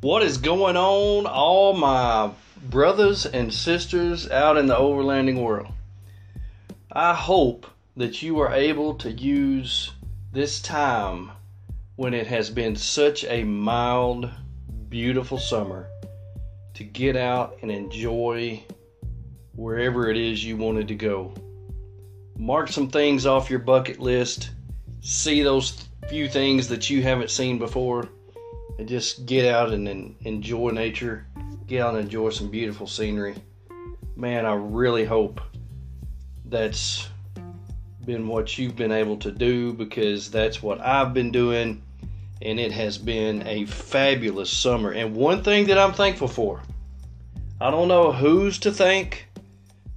What is going on, all my brothers and sisters out in the overlanding world? I hope that you are able to use this time when it has been such a mild, beautiful summer to get out and enjoy wherever it is you wanted to go. Mark some things off your bucket list, see those few things that you haven't seen before and just get out and, and enjoy nature. Get out and enjoy some beautiful scenery. Man, I really hope that's been what you've been able to do because that's what I've been doing, and it has been a fabulous summer. And one thing that I'm thankful for I don't know who's to thank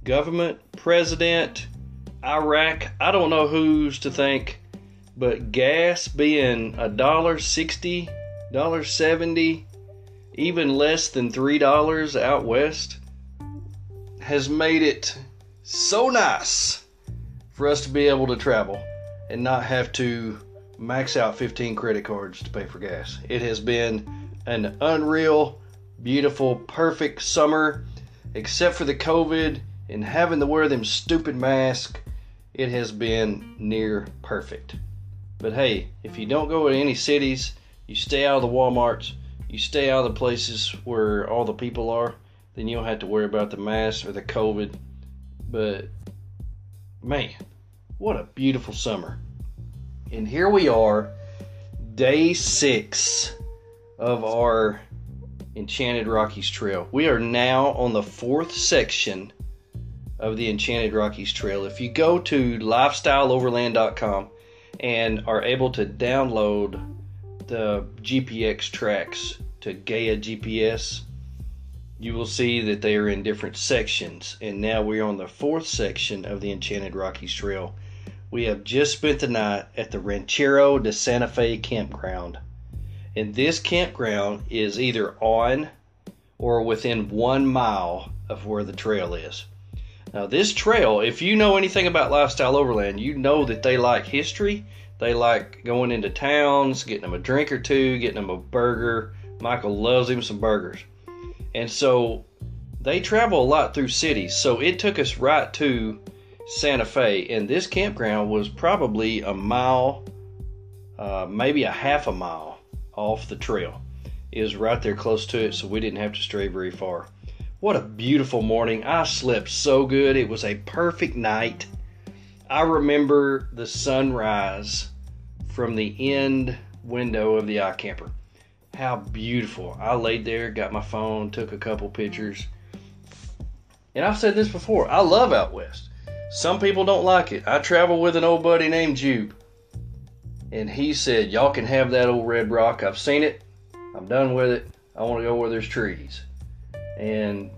government, president, Iraq, I don't know who's to thank, but gas being a dollar sixty $1.70, even less than $3 out west, has made it so nice for us to be able to travel and not have to max out 15 credit cards to pay for gas. It has been an unreal, beautiful, perfect summer, except for the COVID and having to wear them stupid masks. It has been near perfect. But hey, if you don't go to any cities, you stay out of the Walmarts, you stay out of the places where all the people are, then you don't have to worry about the mask or the COVID. But man, what a beautiful summer. And here we are, day six of our Enchanted Rockies Trail. We are now on the fourth section of the Enchanted Rockies Trail. If you go to lifestyleoverland.com and are able to download the GPX tracks to Gaia GPS, you will see that they are in different sections. And now we're on the fourth section of the Enchanted Rockies Trail. We have just spent the night at the Ranchero de Santa Fe campground. And this campground is either on or within one mile of where the trail is. Now, this trail, if you know anything about Lifestyle Overland, you know that they like history they like going into towns, getting them a drink or two, getting them a burger. Michael loves him some burgers. And so they travel a lot through cities. So it took us right to Santa Fe. And this campground was probably a mile, uh, maybe a half a mile off the trail. It was right there close to it, so we didn't have to stray very far. What a beautiful morning. I slept so good. It was a perfect night. I remember the sunrise from the end window of the iCamper. How beautiful. I laid there, got my phone, took a couple pictures. And I've said this before I love out west. Some people don't like it. I travel with an old buddy named Jube. And he said, Y'all can have that old red rock. I've seen it. I'm done with it. I want to go where there's trees. And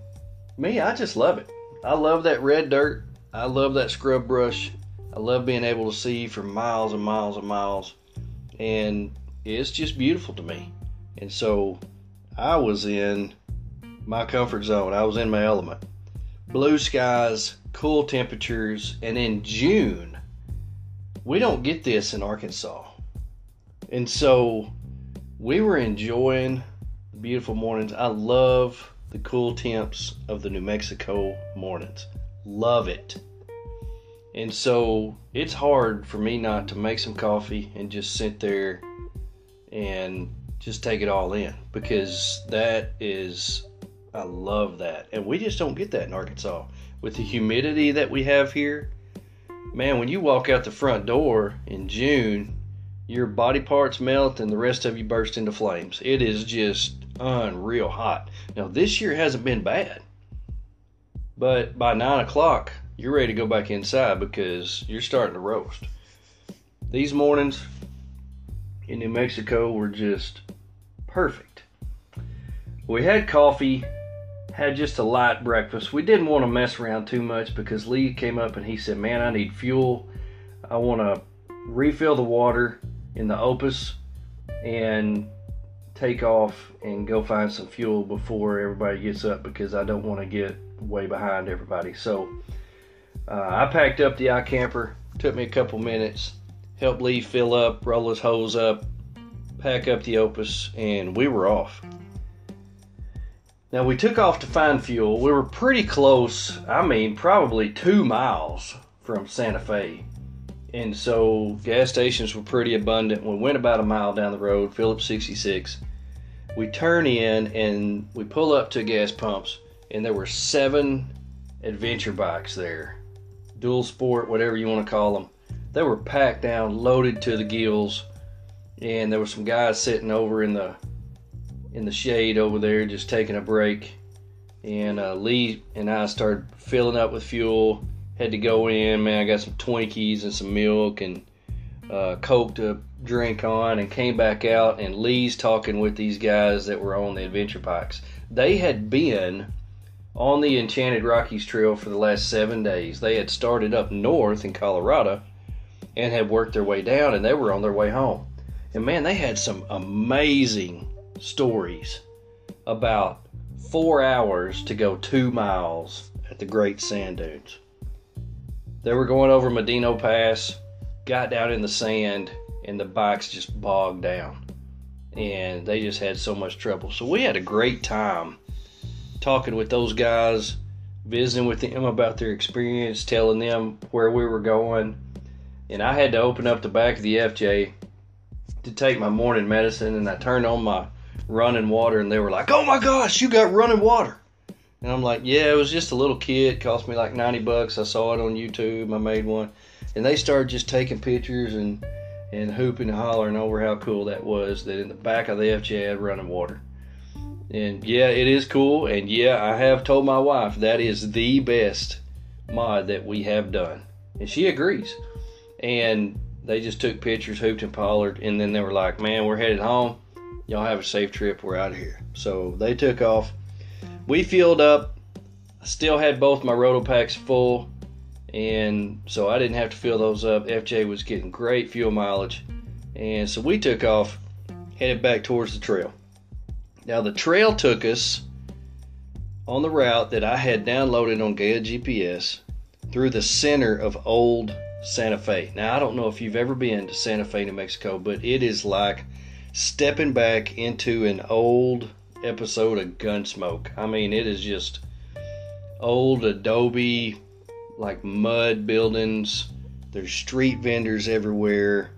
me, I just love it. I love that red dirt. I love that scrub brush. I love being able to see for miles and miles and miles, and it's just beautiful to me. And so I was in my comfort zone, I was in my element. Blue skies, cool temperatures, and in June, we don't get this in Arkansas. And so we were enjoying the beautiful mornings. I love the cool temps of the New Mexico mornings. Love it. And so it's hard for me not to make some coffee and just sit there and just take it all in because that is, I love that. And we just don't get that in Arkansas. With the humidity that we have here, man, when you walk out the front door in June, your body parts melt and the rest of you burst into flames. It is just unreal hot. Now, this year hasn't been bad, but by nine o'clock, you're ready to go back inside because you're starting to roast. These mornings in New Mexico were just perfect. We had coffee, had just a light breakfast. We didn't want to mess around too much because Lee came up and he said, Man, I need fuel. I want to refill the water in the Opus and take off and go find some fuel before everybody gets up because I don't want to get way behind everybody. So uh, I packed up the iCamper. Took me a couple minutes. Helped Lee fill up, roll his hose up, pack up the Opus, and we were off. Now we took off to find fuel. We were pretty close. I mean, probably two miles from Santa Fe. And so gas stations were pretty abundant. We went about a mile down the road, Phillips 66. We turn in and we pull up to gas pumps, and there were seven adventure bikes there. Dual sport, whatever you want to call them. They were packed down, loaded to the gills, and there were some guys sitting over in the in the shade over there, just taking a break. And uh, Lee and I started filling up with fuel. Had to go in, man. I got some Twinkies and some milk and uh, Coke to drink on, and came back out. And Lee's talking with these guys that were on the adventure bikes. They had been on the Enchanted Rockies Trail for the last seven days. They had started up north in Colorado and had worked their way down, and they were on their way home. And man, they had some amazing stories about four hours to go two miles at the Great Sand Dunes. They were going over Medano Pass, got down in the sand, and the bikes just bogged down. And they just had so much trouble. So we had a great time talking with those guys, visiting with them about their experience, telling them where we were going. And I had to open up the back of the FJ to take my morning medicine, and I turned on my running water, and they were like, "Oh my gosh, you got running water!" And I'm like, "Yeah, it was just a little kit. It cost me like 90 bucks. I saw it on YouTube. I made one." And they started just taking pictures and and hooping and hollering over how cool that was. That in the back of the FJ had running water. And yeah, it is cool. And yeah, I have told my wife that is the best mod that we have done, and she agrees. And they just took pictures, hooped and hollered, and then they were like, "Man, we're headed home." Y'all have a safe trip. We're out of here. So they took off. We filled up. I still had both my RotopaX full, and so I didn't have to fill those up. FJ was getting great fuel mileage, and so we took off, headed back towards the trail. Now the trail took us on the route that I had downloaded on Gaia GPS through the center of old Santa Fe. Now I don't know if you've ever been to Santa Fe, New Mexico, but it is like stepping back into an old episode of Gunsmoke. I mean, it is just old adobe, like mud buildings. There's street vendors everywhere.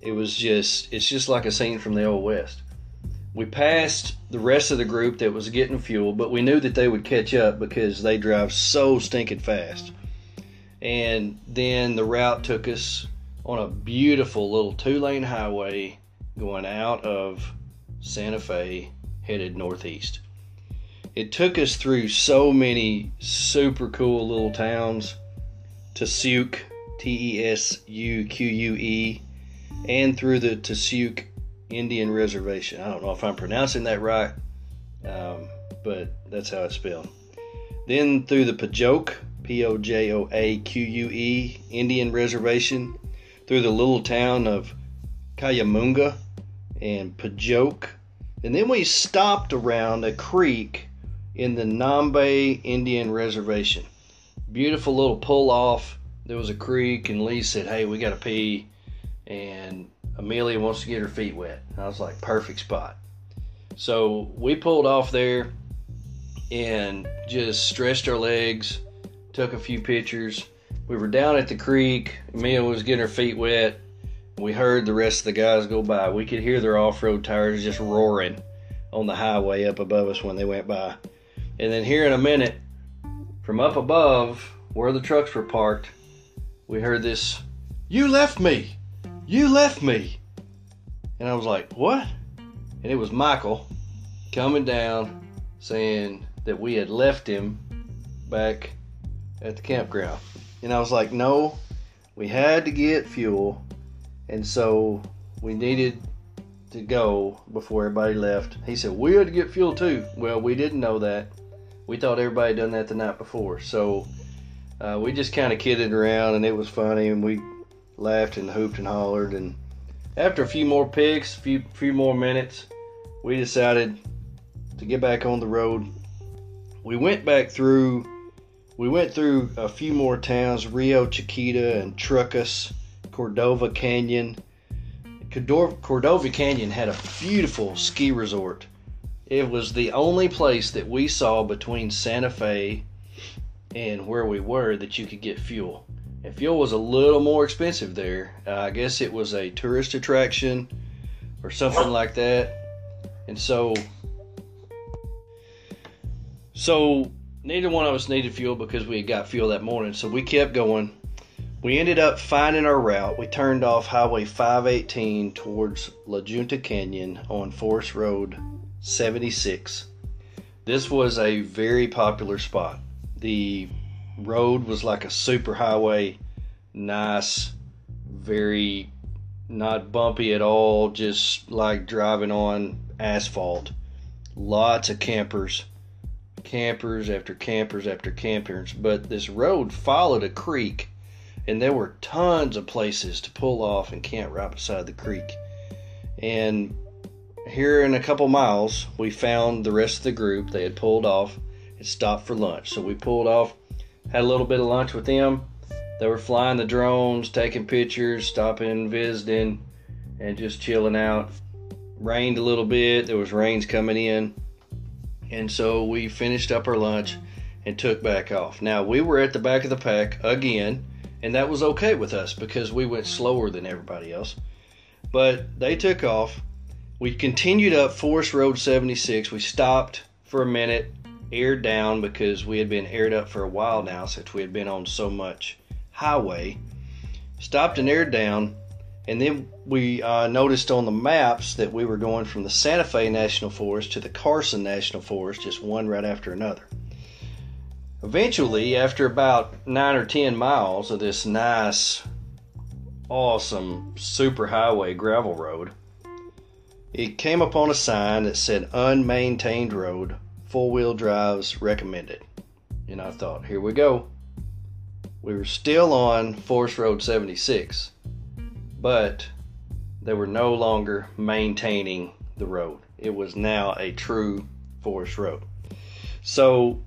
It was just, it's just like a scene from the Old West. We passed the rest of the group that was getting fuel, but we knew that they would catch up because they drive so stinking fast. And then the route took us on a beautiful little two lane highway going out of Santa Fe headed northeast. It took us through so many super cool little towns Tesuque, T E S U Q U E, and through the Tesuque Indian Reservation. I don't know if I'm pronouncing that right, um, but that's how it's spelled. Then through the Pojoaque, P O J O A Q U E, Indian Reservation, through the little town of Cuyamungue and Pojoaque. And then we stopped around a creek in the Nambe Indian Reservation. Beautiful little pull off. There was a creek, and Lee said, Hey, we got to pee. And Amelia wants to get her feet wet. I was like, Perfect spot. So we pulled off there and just stretched our legs, took a few pictures. We were down at the creek. Amelia was getting her feet wet. We heard the rest of the guys go by. We could hear their off road tires just roaring on the highway up above us when they went by. And then, here in a minute, from up above where the trucks were parked, we heard this You left me! You left me! And I was like, What? And it was Michael coming down saying that we had left him back at the campground. And I was like, No, we had to get fuel and so we needed to go before everybody left. He said, We had to get fuel too. Well, we didn't know that. We thought everybody had done that the night before. So uh, we just kind of kidded around and it was funny and we laughed and hooped and hollered. And after a few more picks, a few, few more minutes, we decided to get back on the road. We went back through, we went through a few more towns, Rio Chiquito and Truchas Cordova Canyon. Cordova Canyon had a beautiful ski resort it was the only place that we saw between Santa Fe and where we were that you could get fuel. And fuel was a little more expensive there. Uh, I guess it was a tourist attraction or something like that. And so, so neither one of us needed fuel because we had got fuel that morning. So we kept going. We ended up finding our route. We turned off Highway 518 towards La Junta Canyon on Forest Road 76. This was a very popular spot. The road was like a super highway, nice, very not bumpy at all, just like driving on asphalt. Lots of campers, campers after campers after campers. But this road followed a creek, and there were tons of places to pull off and camp right beside the creek. And here in a couple miles, we found the rest of the group. They had pulled off and stopped for lunch. So we pulled off, had a little bit of lunch with them. They were flying the drones, taking pictures, stopping, visiting, and just chilling out. Rained a little bit. There was rains coming in. And so we finished up our lunch and took back off. Now we were at the back of the pack again, and that was okay with us because we went slower than everybody else. But they took off we continued up Forest Road 76. We stopped for a minute, aired down because we had been aired up for a while now since we had been on so much highway. Stopped and aired down, and then we uh, noticed on the maps that we were going from the Santa Fe National Forest to the Carson National Forest, just one right after another. Eventually, after about nine or ten miles of this nice, awesome super highway gravel road, it came upon a sign that said unmaintained road, four wheel drives recommended. And I thought, here we go. We were still on Forest Road 76, but they were no longer maintaining the road. It was now a true forest road. So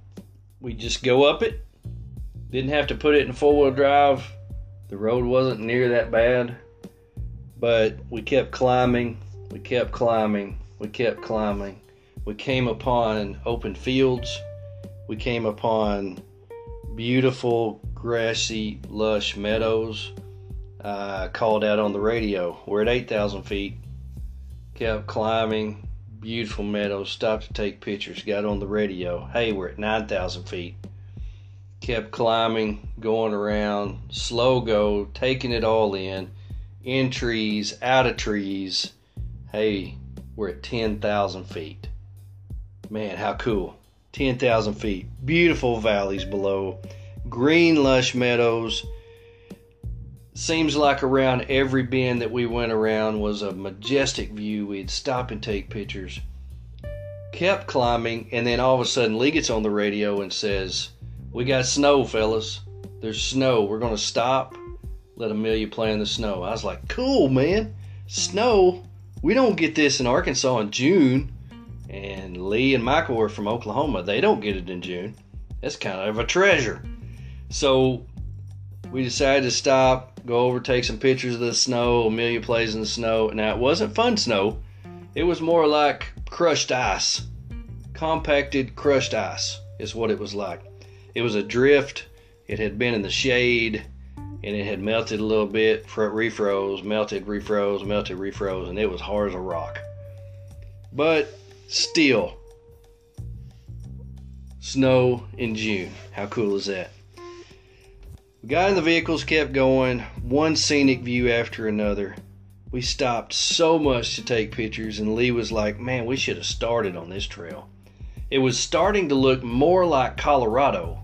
we just go up it. Didn't have to put it in four wheel drive. The road wasn't near that bad, but we kept climbing we kept climbing. We kept climbing. We came upon open fields. We came upon beautiful, grassy, lush meadows. Uh, called out on the radio. We're at 8,000 feet. Kept climbing. Beautiful meadows. Stopped to take pictures. Got on the radio. Hey, we're at 9,000 feet. Kept climbing, going around. Slow go, taking it all in. In trees, out of trees hey, we're at 10,000 feet. Man, how cool. 10,000 feet. Beautiful valleys below, green, lush meadows. Seems like around every bend that we went around was a majestic view. We'd stop and take pictures. Kept climbing, and then all of a sudden, Lee gets on the radio and says, We got snow, fellas. There's snow. We're going to stop, let Amelia play in the snow. I was like, Cool, man. Snow? we don't get this in Arkansas in June, and Lee and Michael are from Oklahoma. They don't get it in June. That's kind of a treasure. So we decided to stop, go over, take some pictures of the snow. Amelia plays in the snow. Now, it wasn't fun snow, it was more like crushed ice. Compacted crushed ice is what it was like. It was a drift, it had been in the shade and it had melted a little bit, refroze, melted, refroze, melted, refroze, and it was hard as a rock. But still, snow in June. How cool is that? We got in the vehicles, kept going, one scenic view after another. We stopped so much to take pictures, and Lee was like, Man, we should have started on this trail. It was starting to look more like Colorado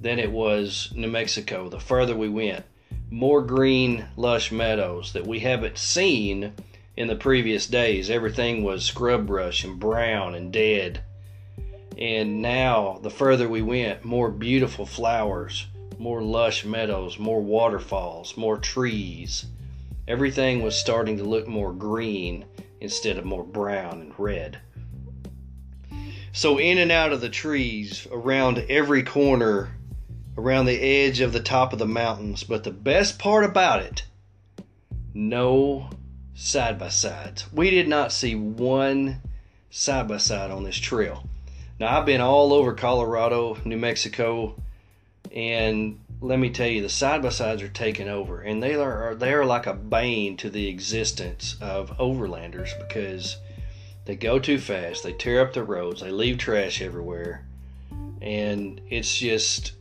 than it was New Mexico the further we went more green, lush meadows that we haven't seen in the previous days. Everything was scrub brush and brown and dead. And now, the further we went, more beautiful flowers, more lush meadows, more waterfalls, more trees. Everything was starting to look more green instead of more brown and red. So, in and out of the trees, around every corner, around the edge of the top of the mountains. But the best part about it, no side by sides. We did not see one side by side on this trail. Now, I've been all over Colorado, New Mexico, and let me tell you, the side by sides are taking over, and they are they are like a bane to the existence of overlanders because they go too fast, they tear up the roads, they leave trash everywhere, and it's just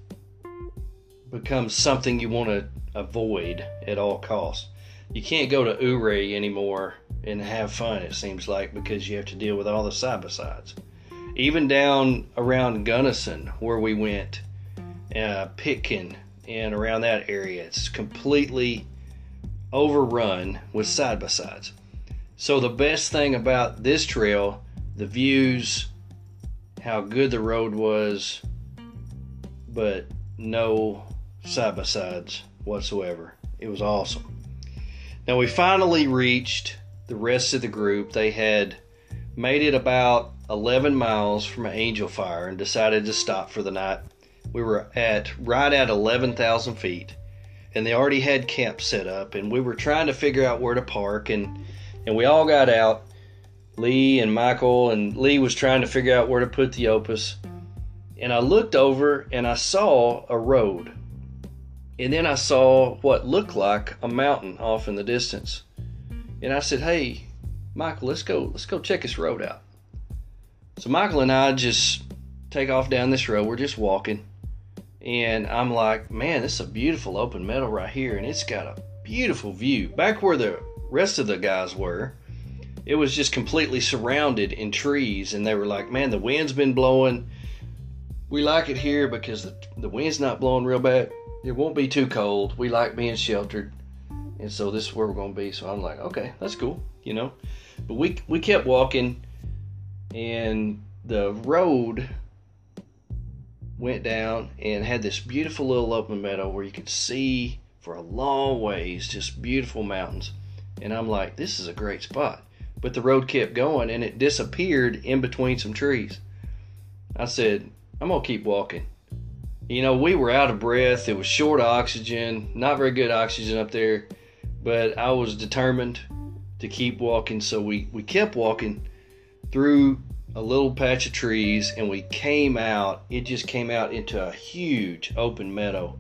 becomes something you want to avoid at all costs. You can't go to Ouray anymore and have fun. It seems like because you have to deal with all the side by sides. Even down around Gunnison, where we went, uh, Pitkin, and around that area, it's completely overrun with side by sides. So the best thing about this trail, the views, how good the road was, but no side by sides whatsoever. It was awesome. Now we finally reached the rest of the group. They had made it about 11 miles from Angel Fire and decided to stop for the night. We were at right at 11,000 feet and they already had camp set up and we were trying to figure out where to park and and we all got out lee and michael and lee was trying to figure out where to put the opus and i looked over and i saw a road and then I saw what looked like a mountain off in the distance. And I said, "Hey, Michael, let's go. Let's go check this road out." So Michael and I just take off down this road. We're just walking, and I'm like, "Man, this is a beautiful open meadow right here, and it's got a beautiful view." Back where the rest of the guys were, it was just completely surrounded in trees, and they were like, "Man, the wind's been blowing." We like it here because the, the wind's not blowing real bad it won't be too cold. We like being sheltered, and so this is where we're going to be. So I'm like, okay, that's cool, you know. But we we kept walking, and the road went down and had this beautiful little open meadow where you could see for a long ways just beautiful mountains. And I'm like, this is a great spot. But the road kept going and it disappeared in between some trees. I said, I'm gonna keep walking you know, we were out of breath. It was short oxygen, not very good oxygen up there, but I was determined to keep walking. So we, we kept walking through a little patch of trees and we came out. It just came out into a huge open meadow.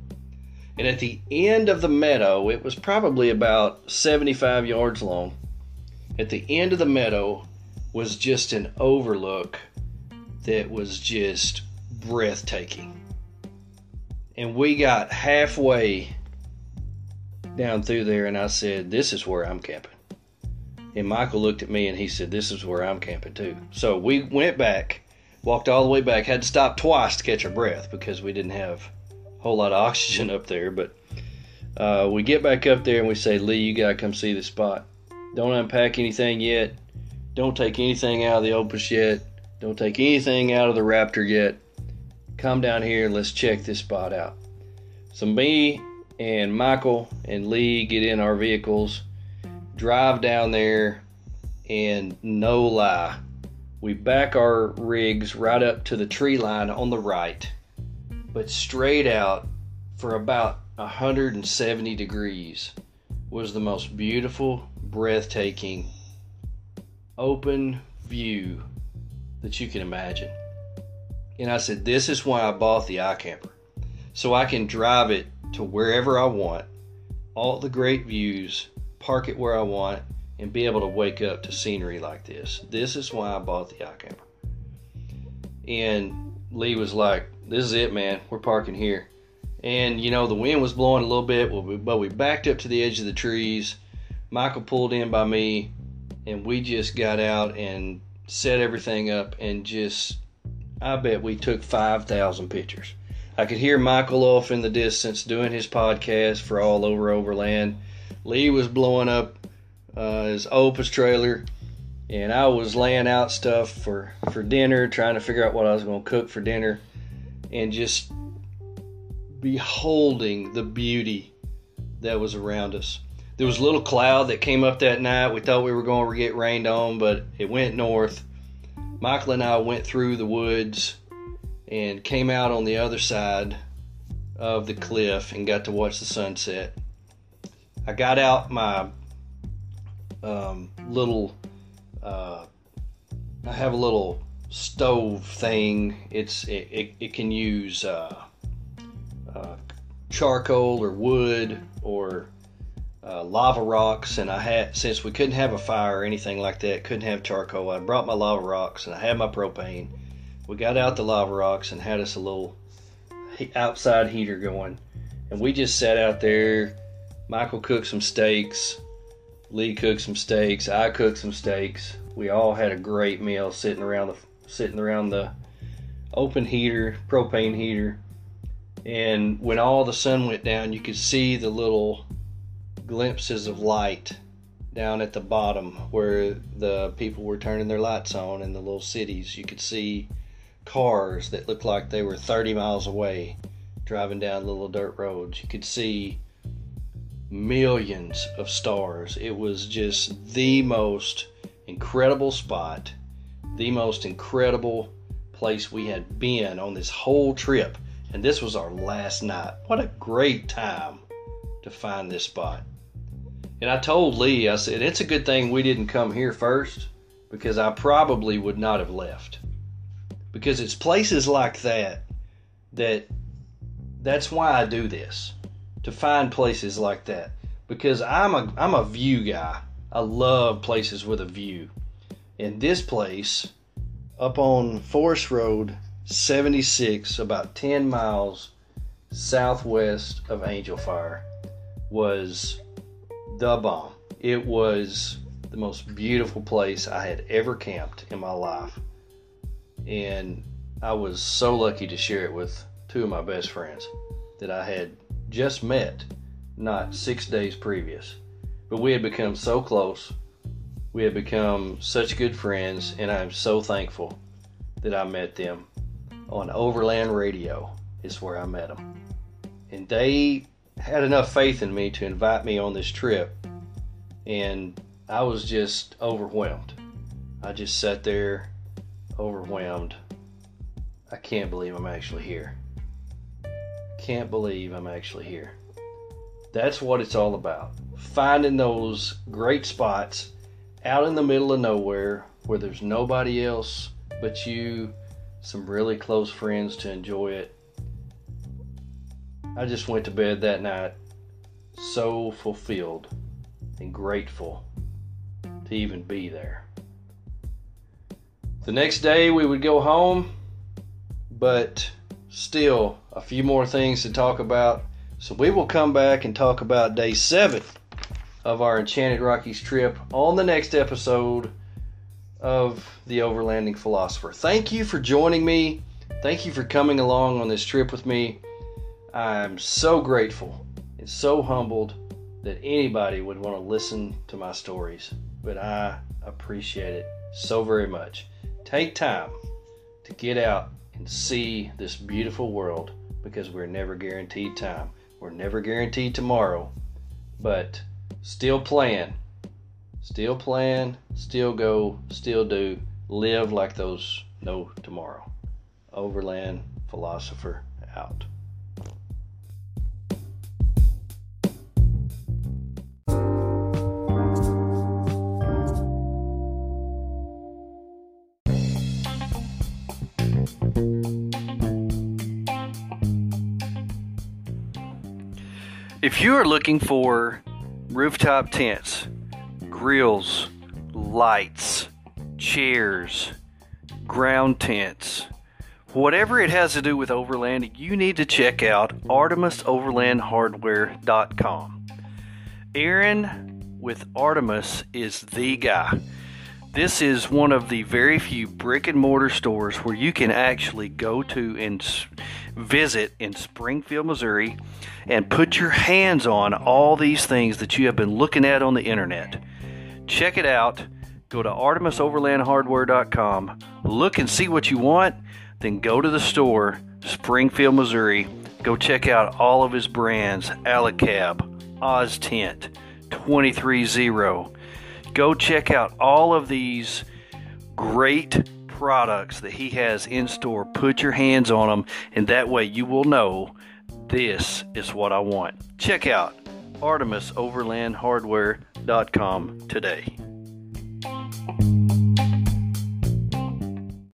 And at the end of the meadow, it was probably about 75 yards long. At the end of the meadow was just an overlook that was just breathtaking and we got halfway down through there, and I said, This is where I'm camping. And Michael looked at me and he said, This is where I'm camping too. So we went back, walked all the way back, had to stop twice to catch our breath because we didn't have a whole lot of oxygen up there. But uh, we get back up there and we say, Lee, you got to come see the spot. Don't unpack anything yet. Don't take anything out of the Opus yet. Don't take anything out of the Raptor yet come down here and let's check this spot out. So me and Michael and Lee get in our vehicles, drive down there, and no lie, we back our rigs right up to the tree line on the right, but straight out for about 170 degrees was the most beautiful, breathtaking, open view that you can imagine. And I said, This is why I bought the iCamper. So I can drive it to wherever I want, all the great views, park it where I want, and be able to wake up to scenery like this. This is why I bought the iCamper. And Lee was like, This is it, man. We're parking here. And, you know, the wind was blowing a little bit, but we backed up to the edge of the trees. Michael pulled in by me, and we just got out and set everything up and just I bet we took 5,000 pictures. I could hear Michael off in the distance doing his podcast for All Over Overland. Lee was blowing up uh, his Opus trailer, and I was laying out stuff for, for dinner, trying to figure out what I was going to cook for dinner, and just beholding the beauty that was around us. There was a little cloud that came up that night. We thought we were going to get rained on, but it went north Michael and I went through the woods and came out on the other side of the cliff and got to watch the sunset. I got out my um, little, uh, I have a little stove thing. It's it, it, it can use uh, uh, charcoal or wood or uh, lava rocks, and I had since we couldn't have a fire or anything like that, couldn't have charcoal. I brought my lava rocks and I had my propane. We got out the lava rocks and had us a little outside heater going, and we just sat out there. Michael cooked some steaks. Lee cooked some steaks. I cooked some steaks. We all had a great meal sitting around the sitting around the open heater, propane heater. And when all the sun went down, you could see the little glimpses of light down at the bottom where the people were turning their lights on in the little cities. You could see cars that looked like they were 30 miles away driving down little dirt roads. You could see millions of stars. It was just the most incredible spot, the most incredible place we had been on this whole trip. And this was our last night. What a great time to find this spot. And I told Lee, I said, it's a good thing we didn't come here first because I probably would not have left. Because it's places like that that that's why I do this to find places like that because I'm a I'm a view guy. I love places with a view. And this place up on Forest Road 76 about 10 miles southwest of Angel Fire was the bomb. It was the most beautiful place I had ever camped in my life. And I was so lucky to share it with two of my best friends that I had just met not six days previous. But we had become so close. We had become such good friends, and I'm so thankful that I met them on Overland Radio, is where I met them. And they had enough faith in me to invite me on this trip, and I was just overwhelmed. I just sat there overwhelmed. I can't believe I'm actually here. Can't believe I'm actually here. That's what it's all about. Finding those great spots out in the middle of nowhere where there's nobody else but you, some really close friends to enjoy it. I just went to bed that night so fulfilled and grateful to even be there. The next day we would go home, but still a few more things to talk about. So we will come back and talk about day seven of our Enchanted Rockies trip on the next episode of the Overlanding Philosopher. Thank you for joining me. Thank you for coming along on this trip with me. I'm so grateful and so humbled that anybody would want to listen to my stories, but I appreciate it so very much. Take time to get out and see this beautiful world because we're never guaranteed time. We're never guaranteed tomorrow, but still plan. Still plan, still go, still do. Live like those no tomorrow. Overland philosopher out. If you are looking for rooftop tents, grills, lights, chairs, ground tents, whatever it has to do with overlanding, you need to check out ArtemisOverlandHardware.com. Aaron with Artemis is the guy. This is one of the very few brick and mortar stores where you can actually go to and visit in Springfield, Missouri, and put your hands on all these things that you have been looking at on the internet. Check it out. Go to ArtemisOverlandHardware.com, look and see what you want, then go to the store, Springfield, Missouri. Go check out all of his brands Alu-Cab, Oz Tent, 230 go check out all of these great products that he has in store. Put your hands on them, and that way you will know this is what I want. Check out ArtemisOverlandHardware.com today.